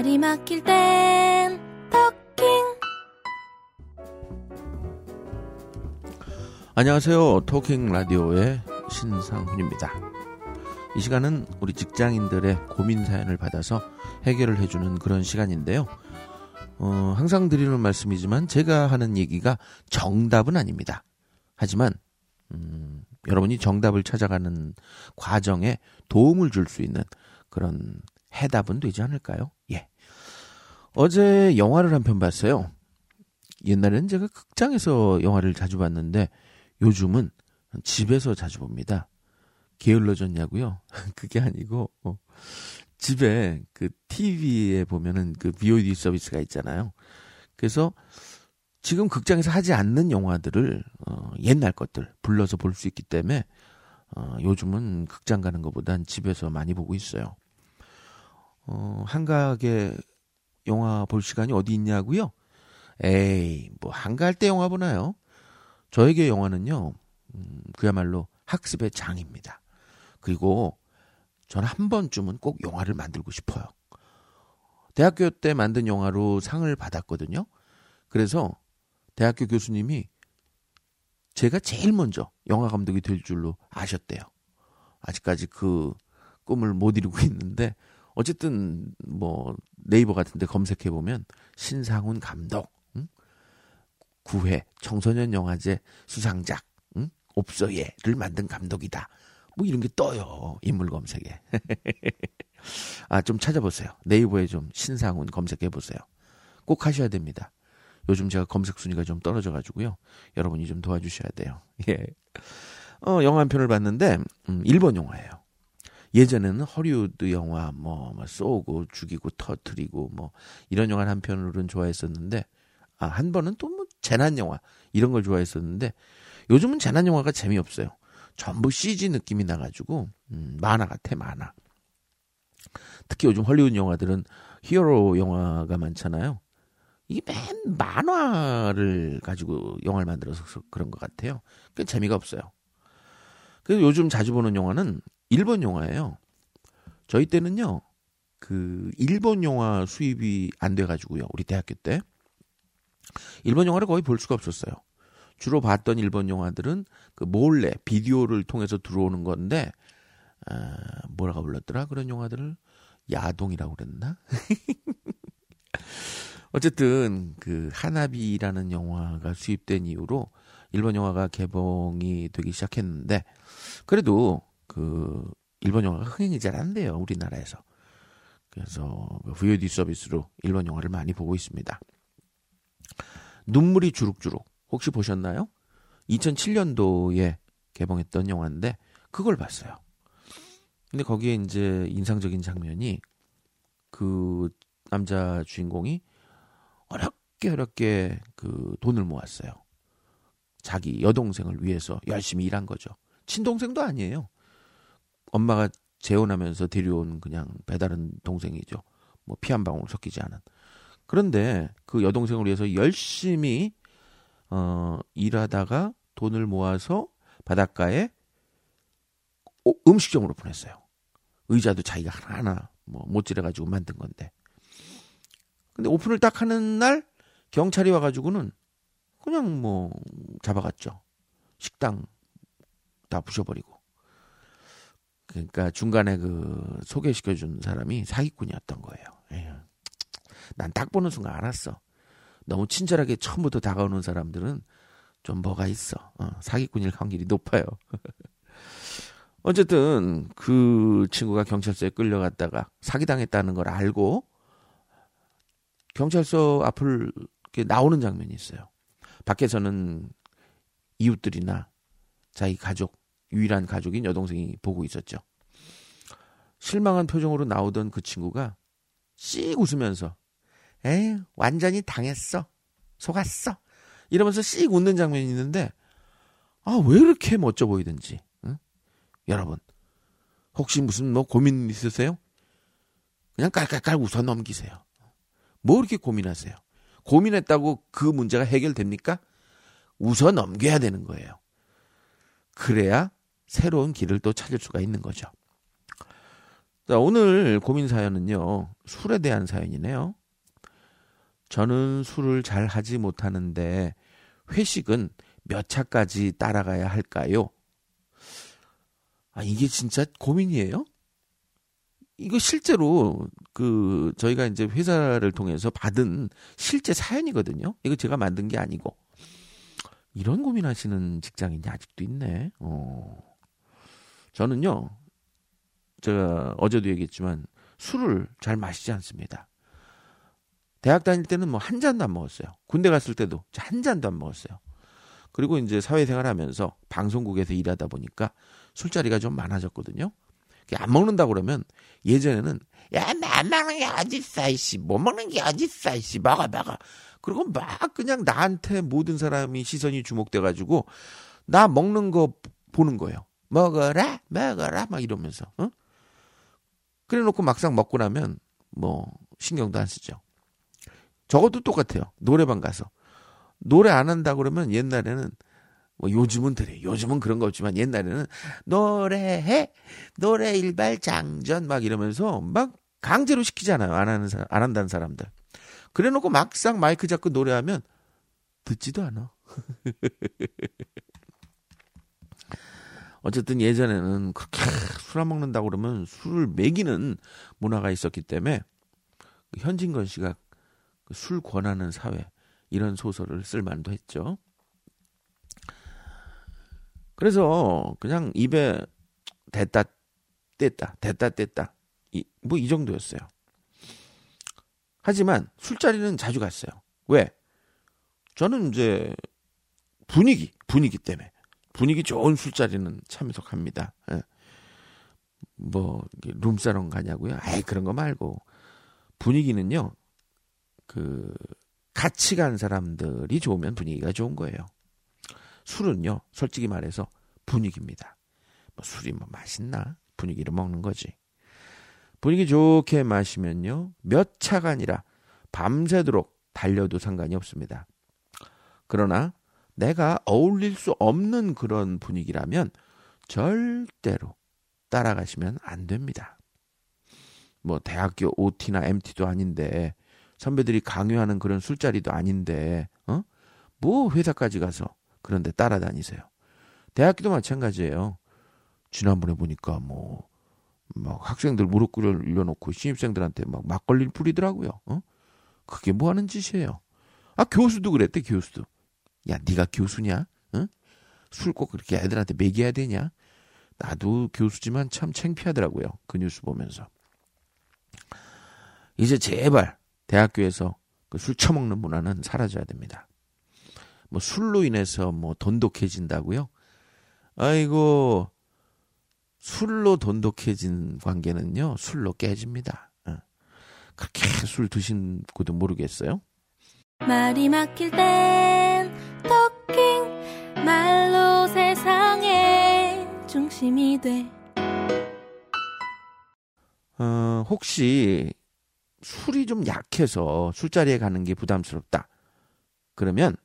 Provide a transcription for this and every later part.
말이 막힐 땐 토킹 안녕하세요. 토킹 라디오의 신상훈입니다. 이 시간은 우리 직장인들의 고민 사연을 받아서 해결을 해주는 그런 시간인데요. 어, 항상 드리는 말씀이지만 제가 하는 얘기가 정답은 아닙니다. 하지만 음, 여러분이 정답을 찾아가는 과정에 도움을 줄 수 있는 그런 해답은 되지 않을까요? 예. 어제 영화를 한 편 봤어요. 옛날에는 제가 극장에서 영화를 자주 봤는데 요즘은 집에서 자주 봅니다. 게을러졌냐고요? 그게 아니고 어, 집에 그 TV에 보면은 그 VOD 서비스가 있잖아요. 그래서 지금 극장에서 하지 않는 영화들을 어, 옛날 것들 불러서 볼 수 있기 때문에 어, 요즘은 극장 가는 것보단 집에서 많이 보고 있어요. 어, 한가하게 영화 볼 시간이 어디 있냐고요? 에이, 뭐 한가할 때 영화 보나요? 저에게 영화는요, 음, 그야말로 학습의 장입니다. 그리고 저는 한 번쯤은 꼭 영화를 만들고 싶어요. 대학교 때 만든 영화로 상을 받았거든요. 그래서 대학교 교수님이 제가 제일 먼저 영화 감독이 될 줄로 아셨대요. 아직까지 그 꿈을 못 이루고 있는데 어쨌든 뭐 네이버 같은데 검색해 보면 신상훈 감독, 응? 9회 청소년 영화제 수상작, 응? 옵서예를 만든 감독이다. 뭐 이런 게 떠요. 인물 검색에. 아, 좀 찾아보세요. 네이버에 좀 신상훈 검색해 보세요. 꼭 하셔야 됩니다. 요즘 제가 검색 순위가 좀 떨어져 가지고요. 여러분이 좀 도와주셔야 돼요. 예. 어, 영화 한 편을 봤는데 음, 일본 영화예요. 예전에는 허리우드 영화 뭐, 뭐 쏘고 죽이고 터트리고 뭐 이런 영화 한 편으로는 좋아했었는데 아, 한 번은 또 뭐 재난 영화 이런 걸 좋아했었는데 요즘은 재난 영화가 재미없어요. 전부 CG 느낌이 나가지고 음, 만화 같아 만화. 특히 요즘 헐리우드 영화들은 히어로 영화가 많잖아요. 이게 맨 만화를 가지고 영화를 만들어서 그런 것 같아요. 그 재미가 없어요. 그래서 요즘 자주 보는 영화는 일본 영화예요. 저희 때는요, 그 일본 영화 수입이 안 돼 가지고요. 우리 대학교 때 일본 영화를 거의 볼 수가 없었어요. 주로 봤던 일본 영화들은 그 몰래 비디오를 통해서 들어오는 건데 아, 뭐라고 불렀더라 그런 영화들을 야동이라고 그랬나? 어쨌든 그 하나비라는 영화가 수입된 이후로 일본 영화가 개봉이 되기 시작했는데 그래도 그 일본 영화가 흥행이 잘 안 돼요 우리나라에서 그래서 그 VOD 서비스로 일본 영화를 많이 보고 있습니다. 눈물이 주룩주룩 혹시 보셨나요? 2007년도에 개봉했던 영화인데 그걸 봤어요. 근데 거기에 이제 인상적인 장면이 그 남자 주인공이 어렵게 어렵게 그 돈을 모았어요. 자기 여동생을 위해서 열심히 일한 거죠. 친동생도 아니에요. 엄마가 재혼하면서 데려온 그냥 배다른 동생이죠. 뭐 피 한 방울 섞이지 않은. 그런데 그 여동생을 위해서 열심히 어, 일하다가 돈을 모아서 바닷가에 음식점으로 보냈어요. 의자도 자기가 하나하나 뭐 못질해 가지고 만든 건데. 근데 오픈을 딱 하는 날 경찰이 와 가지고는 그냥 뭐 잡아갔죠. 식당 다 부셔버리고. 그러니까 중간에 그 소개시켜 준 사람이 사기꾼이었던 거예요. 난딱 보는 순간 알았어. 너무 친절하게 처음부터 다가오는 사람들은 좀 뭐가 있어. 어, 사기꾼일 확률이 높아요. 어쨌든 그 친구가 경찰서에 끌려갔다가 사기당했다는 걸 알고 경찰서 앞을 나오는 장면이 있어요. 밖에서는 이웃들이나 자기 가족, 유일한 가족인 여동생이 보고 있었죠. 실망한 표정으로 나오던 그 친구가 씩 웃으면서 에이, 완전히 당했어. 속았어. 이러면서 씩 웃는 장면이 있는데, 아, 왜 이렇게 멋져 보이든지. 응? 여러분, 혹시 무슨 뭐 고민 있으세요? 그냥 깔깔깔 웃어 넘기세요. 뭐 이렇게 고민하세요? 고민했다고 그 문제가 해결됩니까? 웃어 넘겨야 되는 거예요. 그래야 새로운 길을 또 찾을 수가 있는 거죠. 자, 오늘 고민 사연은요, 술에 대한 사연이네요. 저는 술을 잘 하지 못하는데, 회식은 몇 차까지 따라가야 할까요? 아, 이게 진짜 고민이에요? 이거 실제로 그 저희가 이제 회사를 통해서 받은 실제 사연이거든요. 이거 제가 만든 게 아니고 이런 고민하시는 직장인이 아직도 있네. 어. 저는요, 제가 어제도 얘기했지만 술을 잘 마시지 않습니다. 대학 다닐 때는 뭐 한 잔도 안 먹었어요. 군대 갔을 때도 한 잔도 안 먹었어요. 그리고 이제 사회생활 하면서 방송국에서 일하다 보니까 술자리가 좀 많아졌거든요. 안 먹는다 그러면 예전에는 야, 안 먹는 게 어딨어, 이씨. 못 먹는 게 어딨어, 이씨. 먹어, 먹어. 그리고 막 그냥 나한테 모든 사람이 시선이 주목돼가지고 나 먹는 거 보는 거예요. 먹어라, 먹어라, 막 이러면서. 어? 그래 놓고 막상 먹고 나면 뭐 신경도 안 쓰죠. 저것도 똑같아요. 노래방 가서. 노래 안 한다 그러면 옛날에는 뭐 요즘은 그래. 요즘은 그런 거 없지만 옛날에는 노래해 노래 일발 장전 막 이러면서 막 강제로 시키잖아요. 안 하는 사람, 안 한다는 사람들. 그래 놓고 막상 마이크 잡고 노래하면 듣지도 않아. 어쨌든 예전에는 그렇게 술 안 먹는다고 그러면 술을 먹이는 문화가 있었기 때문에 그 현진건 씨가 그술 권하는 사회 이런 소설을 쓸 만도 했죠. 그래서 그냥 입에 됐다 뗐다 됐다 뗐다 뭐이 정도였어요. 하지만 술자리는 자주 갔어요. 왜? 저는 이제 분위기 분위기 때문에 분위기 좋은 술자리는 참석합니다. 예. 뭐 룸사롱 가냐고요? 아이 그런 거 말고 분위기는요. 그 같이 간 사람들이 좋으면 분위기가 좋은 거예요. 술은요, 솔직히 말해서 분위기입니다. 뭐 술이 뭐 맛있나? 분위기를 먹는 거지. 분위기 좋게 마시면요, 몇 차가 아니라 밤새도록 달려도 상관이 없습니다. 그러나 내가 어울릴 수 없는 그런 분위기라면 절대로 따라가시면 안 됩니다. 뭐 대학교 OT나 MT도 아닌데 선배들이 강요하는 그런 술자리도 아닌데 어? 뭐 회사까지 가서 그런데 따라다니세요. 대학교도 마찬가지예요. 지난번에 보니까 뭐, 막 학생들 무릎 꿇려 놓고 신입생들한테 막 막걸리를 뿌리더라고요. 어? 그게 뭐 하는 짓이에요? 아, 교수도 그랬대, 교수도. 야, 네가 교수냐? 어? 술꼭 그렇게 애들한테 먹여야 되냐? 나도 교수지만 참 창피하더라고요. 그 뉴스 보면서. 이제 제발 대학교에서 그 술 처먹는 문화는 사라져야 됩니다. 뭐 술로 인해서 뭐 돈독해진다고요? 아이고 술로 돈독해진 관계는요 술로 깨집니다. 어. 그렇게 술 드신 것도 모르겠어요. 말이 막힐 땐 중심이 돼. 어, 혹시 술이 좀 약해서 술자리에 가는 게 부담스럽다. 그러면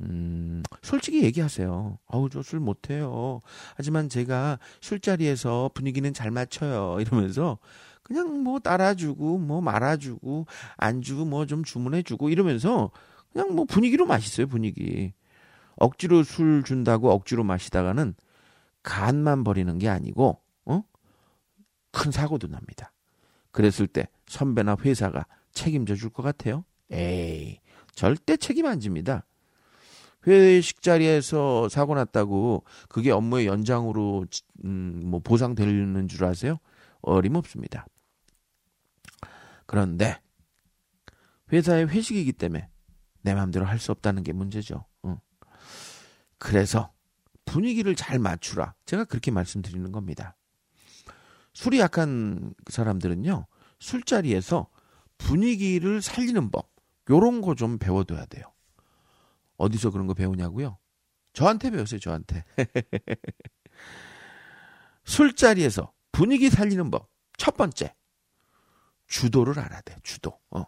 음, 솔직히 얘기하세요. 아우, 저 술 못해요. 하지만 제가 술자리에서 분위기는 잘 맞춰요. 이러면서 그냥 뭐 따라주고, 뭐 말아주고, 안주 뭐 좀 주문해주고 이러면서 그냥 뭐 분위기로 마시어요, 분위기. 억지로 술 준다고 억지로 마시다가는 간만 버리는 게 아니고, 어? 큰 사고도 납니다. 그랬을 때 선배나 회사가 책임져 줄 것 같아요? 에이, 절대 책임 안 집니다. 회식 자리에서 사고 났다고 그게 업무의 연장으로 음, 뭐 보상되는 줄 아세요? 어림없습니다. 그런데 회사의 회식이기 때문에 내 마음대로 할 수 없다는 게 문제죠. 어. 그래서 분위기를 잘 맞추라. 제가 그렇게 말씀드리는 겁니다. 술이 약한 사람들은요, 술자리에서 분위기를 살리는 법, 요런 거 좀 배워둬야 돼요. 어디서 그런 거 배우냐고요? 저한테 배웠어요, 저한테. 술자리에서 분위기 살리는 법. 첫 번째. 주도를 알아야 돼, 주도. 어.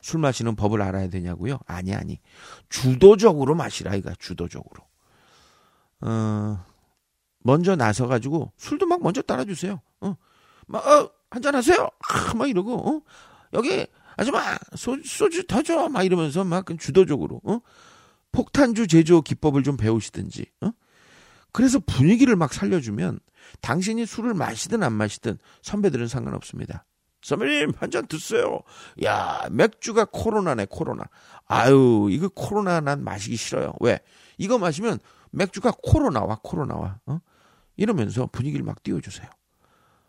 술 마시는 법을 알아야 되냐고요? 아니, 아니. 주도적으로 마시라, 이가 주도적으로. 어, 먼저 나서 가지고 술도 막 먼저 따라주세요. 어. 막, 어, 한잔 하세요. 아, 막 이러고, 어? 여기, 아줌마, 소, 소주 더 줘. 막 이러면서 막 주도적으로, 어? 폭탄주 제조 기법을 좀 배우시든지, 어? 그래서 분위기를 막 살려주면 당신이 술을 마시든 안 마시든 선배들은 상관없습니다. 선배님 한 잔 드세요. 야 맥주가 코로나네 코로나. 아유 이거 코로나 난 마시기 싫어요. 왜? 이거 마시면 맥주가 코로 나와 코로 나와. 어? 이러면서 분위기를 막 띄워주세요.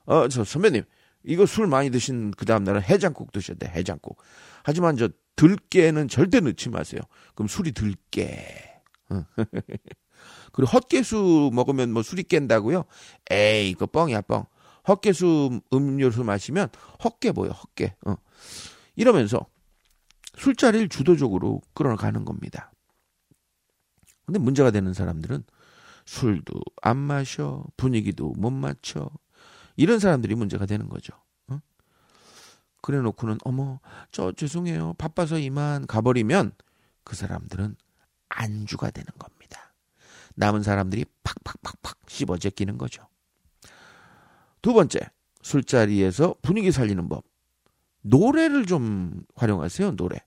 어 저 선배님 이거 술 많이 드신 그 다음날은 해장국 드셨대 해장국. 하지만 저 들깨는 절대 넣지 마세요. 그럼 술이 들깨. 어. 그리고 헛개수 먹으면 뭐 술이 깬다고요? 에이, 이거 뻥이야, 뻥. 헛개수 음료수 마시면 헛개 보여, 헛개. 어. 이러면서 술자리를 주도적으로 끌어가는 겁니다. 근데 문제가 되는 사람들은 술도 안 마셔, 분위기도 못 맞춰. 이런 사람들이 문제가 되는 거죠. 어? 그래 놓고는, 어머, 저 죄송해요. 바빠서 이만 가버리면 그 사람들은 안주가 되는 겁니다. 남은 사람들이 팍팍팍팍 씹어 제끼는 거죠. 두 번째, 술자리에서 분위기 살리는 법. 노래를 좀 활용하세요, 노래.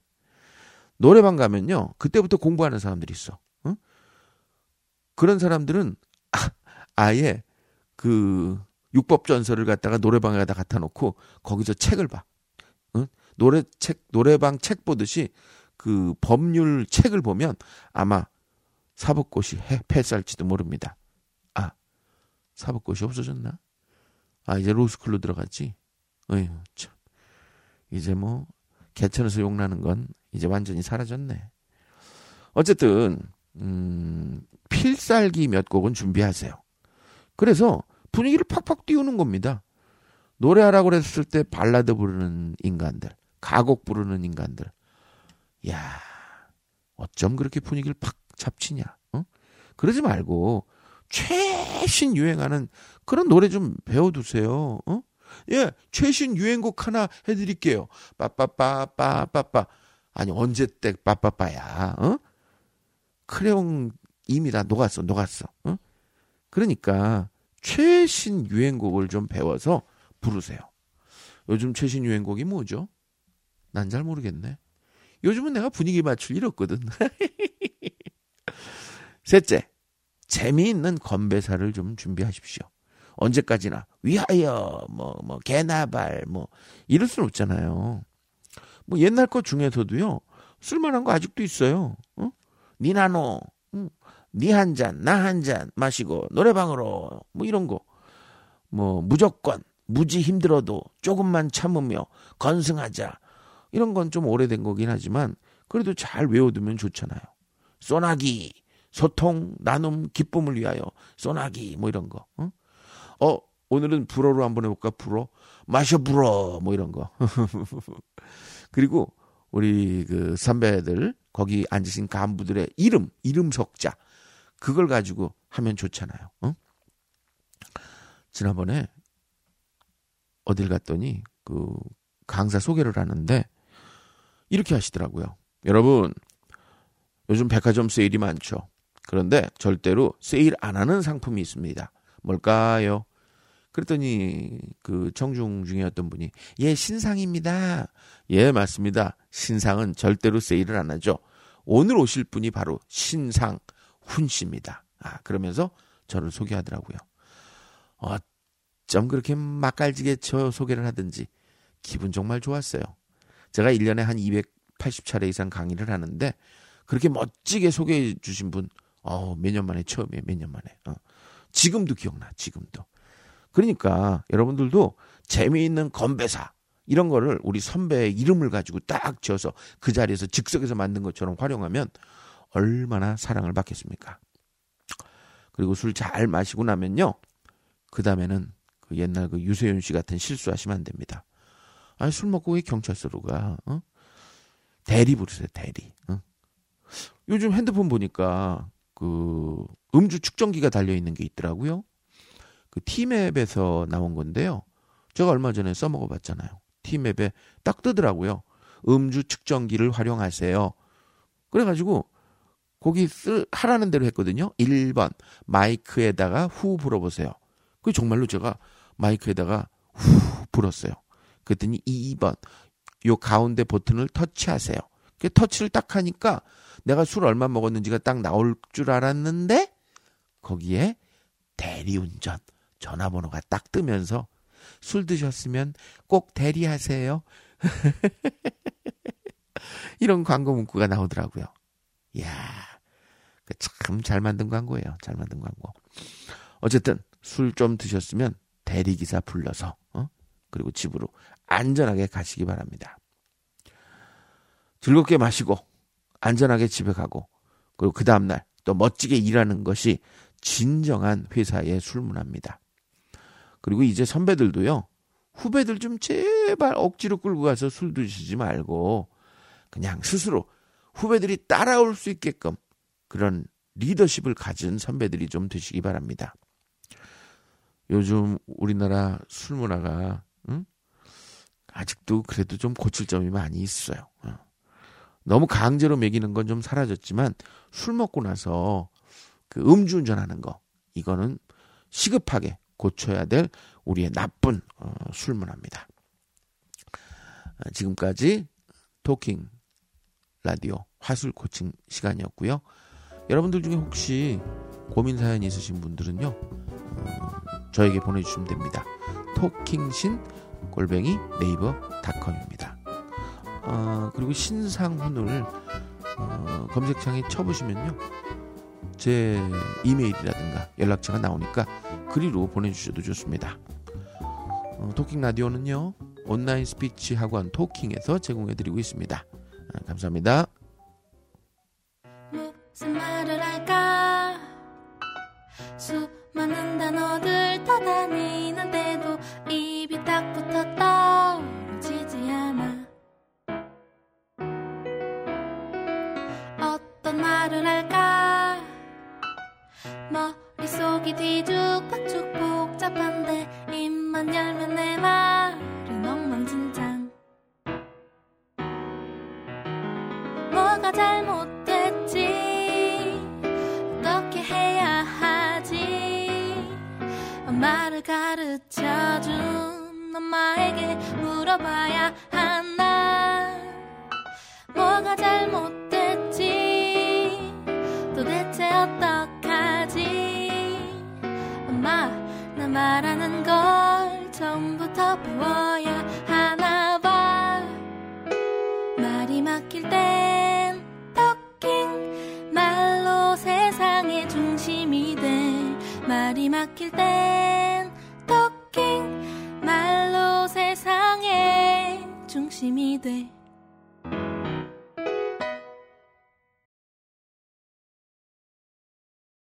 노래방 가면요, 그때부터 공부하는 사람들이 있어. 응? 그런 사람들은 아, 예 그 육법 전설을 갖다가 노래방에 다 갖다 놓고 거기서 책을 봐. 응? 노래 책, 노래방 책 보듯이 그 법률 책을 보면 아마 사법고시 해, 패스할지도 모릅니다. 아, 사법고시 없어졌나? 아, 이제 로스쿨로 들어갔지? 어휴, 참. 이제 뭐, 개천에서 욕나는 건 이제 완전히 사라졌네. 어쨌든, 음, 필살기 몇 곡은 준비하세요. 그래서 분위기를 팍팍 띄우는 겁니다. 노래하라고 그랬을 때 발라드 부르는 인간들, 가곡 부르는 인간들. 야 어쩜 그렇게 분위기를 팍 잡치냐? 어? 그러지 말고 최신 유행하는 그런 노래 좀 배워두세요. 어? 예, 최신 유행곡 하나 해드릴게요. 빠빠빠빠빠빠. 아니 언제 때 빠빠빠야? 어? 크레용 이미 다 녹았어, 녹았어. 어? 그러니까 최신 유행곡을 좀 배워서 부르세요. 요즘 최신 유행곡이 뭐죠? 난 잘 모르겠네. 요즘은 내가 분위기 맞출 일 없거든. 셋째, 재미있는 건배사를 좀 준비하십시오. 언제까지나 위하여 뭐뭐 개나발 뭐 이럴 수는 없잖아요. 뭐 옛날 것 중에서도요 쓸만한 거 아직도 있어요. 어? 니 나노, 응. 니한 잔, 나 한 잔 마시고 노래방으로 뭐 이런 거. 뭐 무조건 무지 힘들어도 조금만 참으며 건승하자. 이런 건 좀 오래된 거긴 하지만 그래도 잘 외워두면 좋잖아요. 소나기, 소통, 나눔, 기쁨을 위하여 소나기 뭐 이런 거. 어? 어 오늘은 불어로 한번 해볼까? 불어 마셔 불어 뭐 이런 거. 그리고 우리 그 선배들 거기 앉으신 간부들의 이름 이름 석자 그걸 가지고 하면 좋잖아요. 어? 지난번에 어딜 갔더니 그 강사 소개를 하는데 이렇게 하시더라고요. 여러분, 요즘 백화점 세일이 많죠. 그런데 절대로 세일 안 하는 상품이 있습니다. 뭘까요? 그랬더니 그 청중 중에 어떤 분이 예 신상입니다. 예 맞습니다. 신상은 절대로 세일을 안 하죠. 오늘 오실 분이 바로 신상 훈 씨입니다. 아 그러면서 저를 소개하더라고요. 어쩜 그렇게 맛깔지게 저 소개를 하든지 기분 정말 좋았어요. 제가 1년에 한 280차례 이상 강의를 하는데 그렇게 멋지게 소개해 주신 분, 어, 몇 년 만에 처음이에요, 몇 년 만에. 어. 지금도 기억나, 지금도. 그러니까 여러분들도 재미있는 건배사, 이런 거를 우리 선배의 이름을 가지고 딱 지어서 그 자리에서 즉석에서 만든 것처럼 활용하면 얼마나 사랑을 받겠습니까? 그리고 술 잘 마시고 나면요. 그 다음에는 그 옛날 그 유세윤 씨 같은 실수하시면 안 됩니다. 아니 술 먹고 왜 경찰서로 가? 어? 대리 부르세요 대리. 어? 요즘 핸드폰 보니까 그 음주 측정기가 달려 있는 게 있더라고요. 그 티맵에서 나온 건데요. 제가 얼마 전에 써먹어 봤잖아요. 티맵에 딱 뜨더라고요. 음주 측정기를 활용하세요. 그래가지고 거기 쓸 하라는 대로 했거든요. 1번 마이크에다가 후 불어보세요. 그 정말로 제가 마이크에다가 후 불었어요. 그랬더니 2번 요 가운데 버튼을 터치하세요. 그 터치를 딱 하니까 내가 술 얼마 먹었는지가 딱 나올 줄 알았는데 거기에 대리운전 전화번호가 딱 뜨면서 술 드셨으면 꼭 대리하세요. 이런 광고 문구가 나오더라고요. 이야, 그참잘 만든 광고예요. 잘 만든 광고. 어쨌든 술 좀 드셨으면 대리기사 불러서 어? 그리고 집으로 안전하게 가시기 바랍니다. 즐겁게 마시고 안전하게 집에 가고 그리고 그 다음날 또 멋지게 일하는 것이 진정한 회사의 술 문화입니다. 그리고 이제 선배들도요. 후배들 좀 제발 억지로 끌고 가서 술 드시지 말고 그냥 스스로 후배들이 따라올 수 있게끔 그런 리더십을 가진 선배들이 좀 되시기 바랍니다. 요즘 우리나라 술 문화가 응? 아직도 그래도 좀 고칠 점이 많이 있어요. 어. 너무 강제로 먹이는 건 좀 사라졌지만 술 먹고 나서 그 음주운전하는 거 이거는 시급하게 고쳐야 될 우리의 나쁜 어, 술 문화입니다. 아, 지금까지 토킹 라디오 화술 코칭 시간이었고요. 여러분들 중에 혹시 고민 사연 있으신 분들은요, 어, 저에게 보내주시면 됩니다. 토킹신 골뱅이 네이버 닷컴입니다. 어, 그리고 신상훈을 어, 검색창에 쳐보시면요, 제 이메일이라든가 연락처가 나오니까 그리로 보내주셔도 좋습니다. 어, 토킹 라디오는요, 온라인 스피치 학원 토킹에서 제공해드리고 있습니다. 아, 감사합니다. 무슨 말을 할까 수많은 단어들 떠다니는데도 입이 딱 어떤 말을 할까 머릿 속이 뒤죽박죽 복잡한데 입만 열면 내 말은 엉망진창. 뭐가 잘못됐지? 어떻게 해야 하지? 말을 가르쳐준 엄마에게 물어봐야 하나? 뭐가 잘못 막힐 땐 토킹 말로 세상의 중심이 돼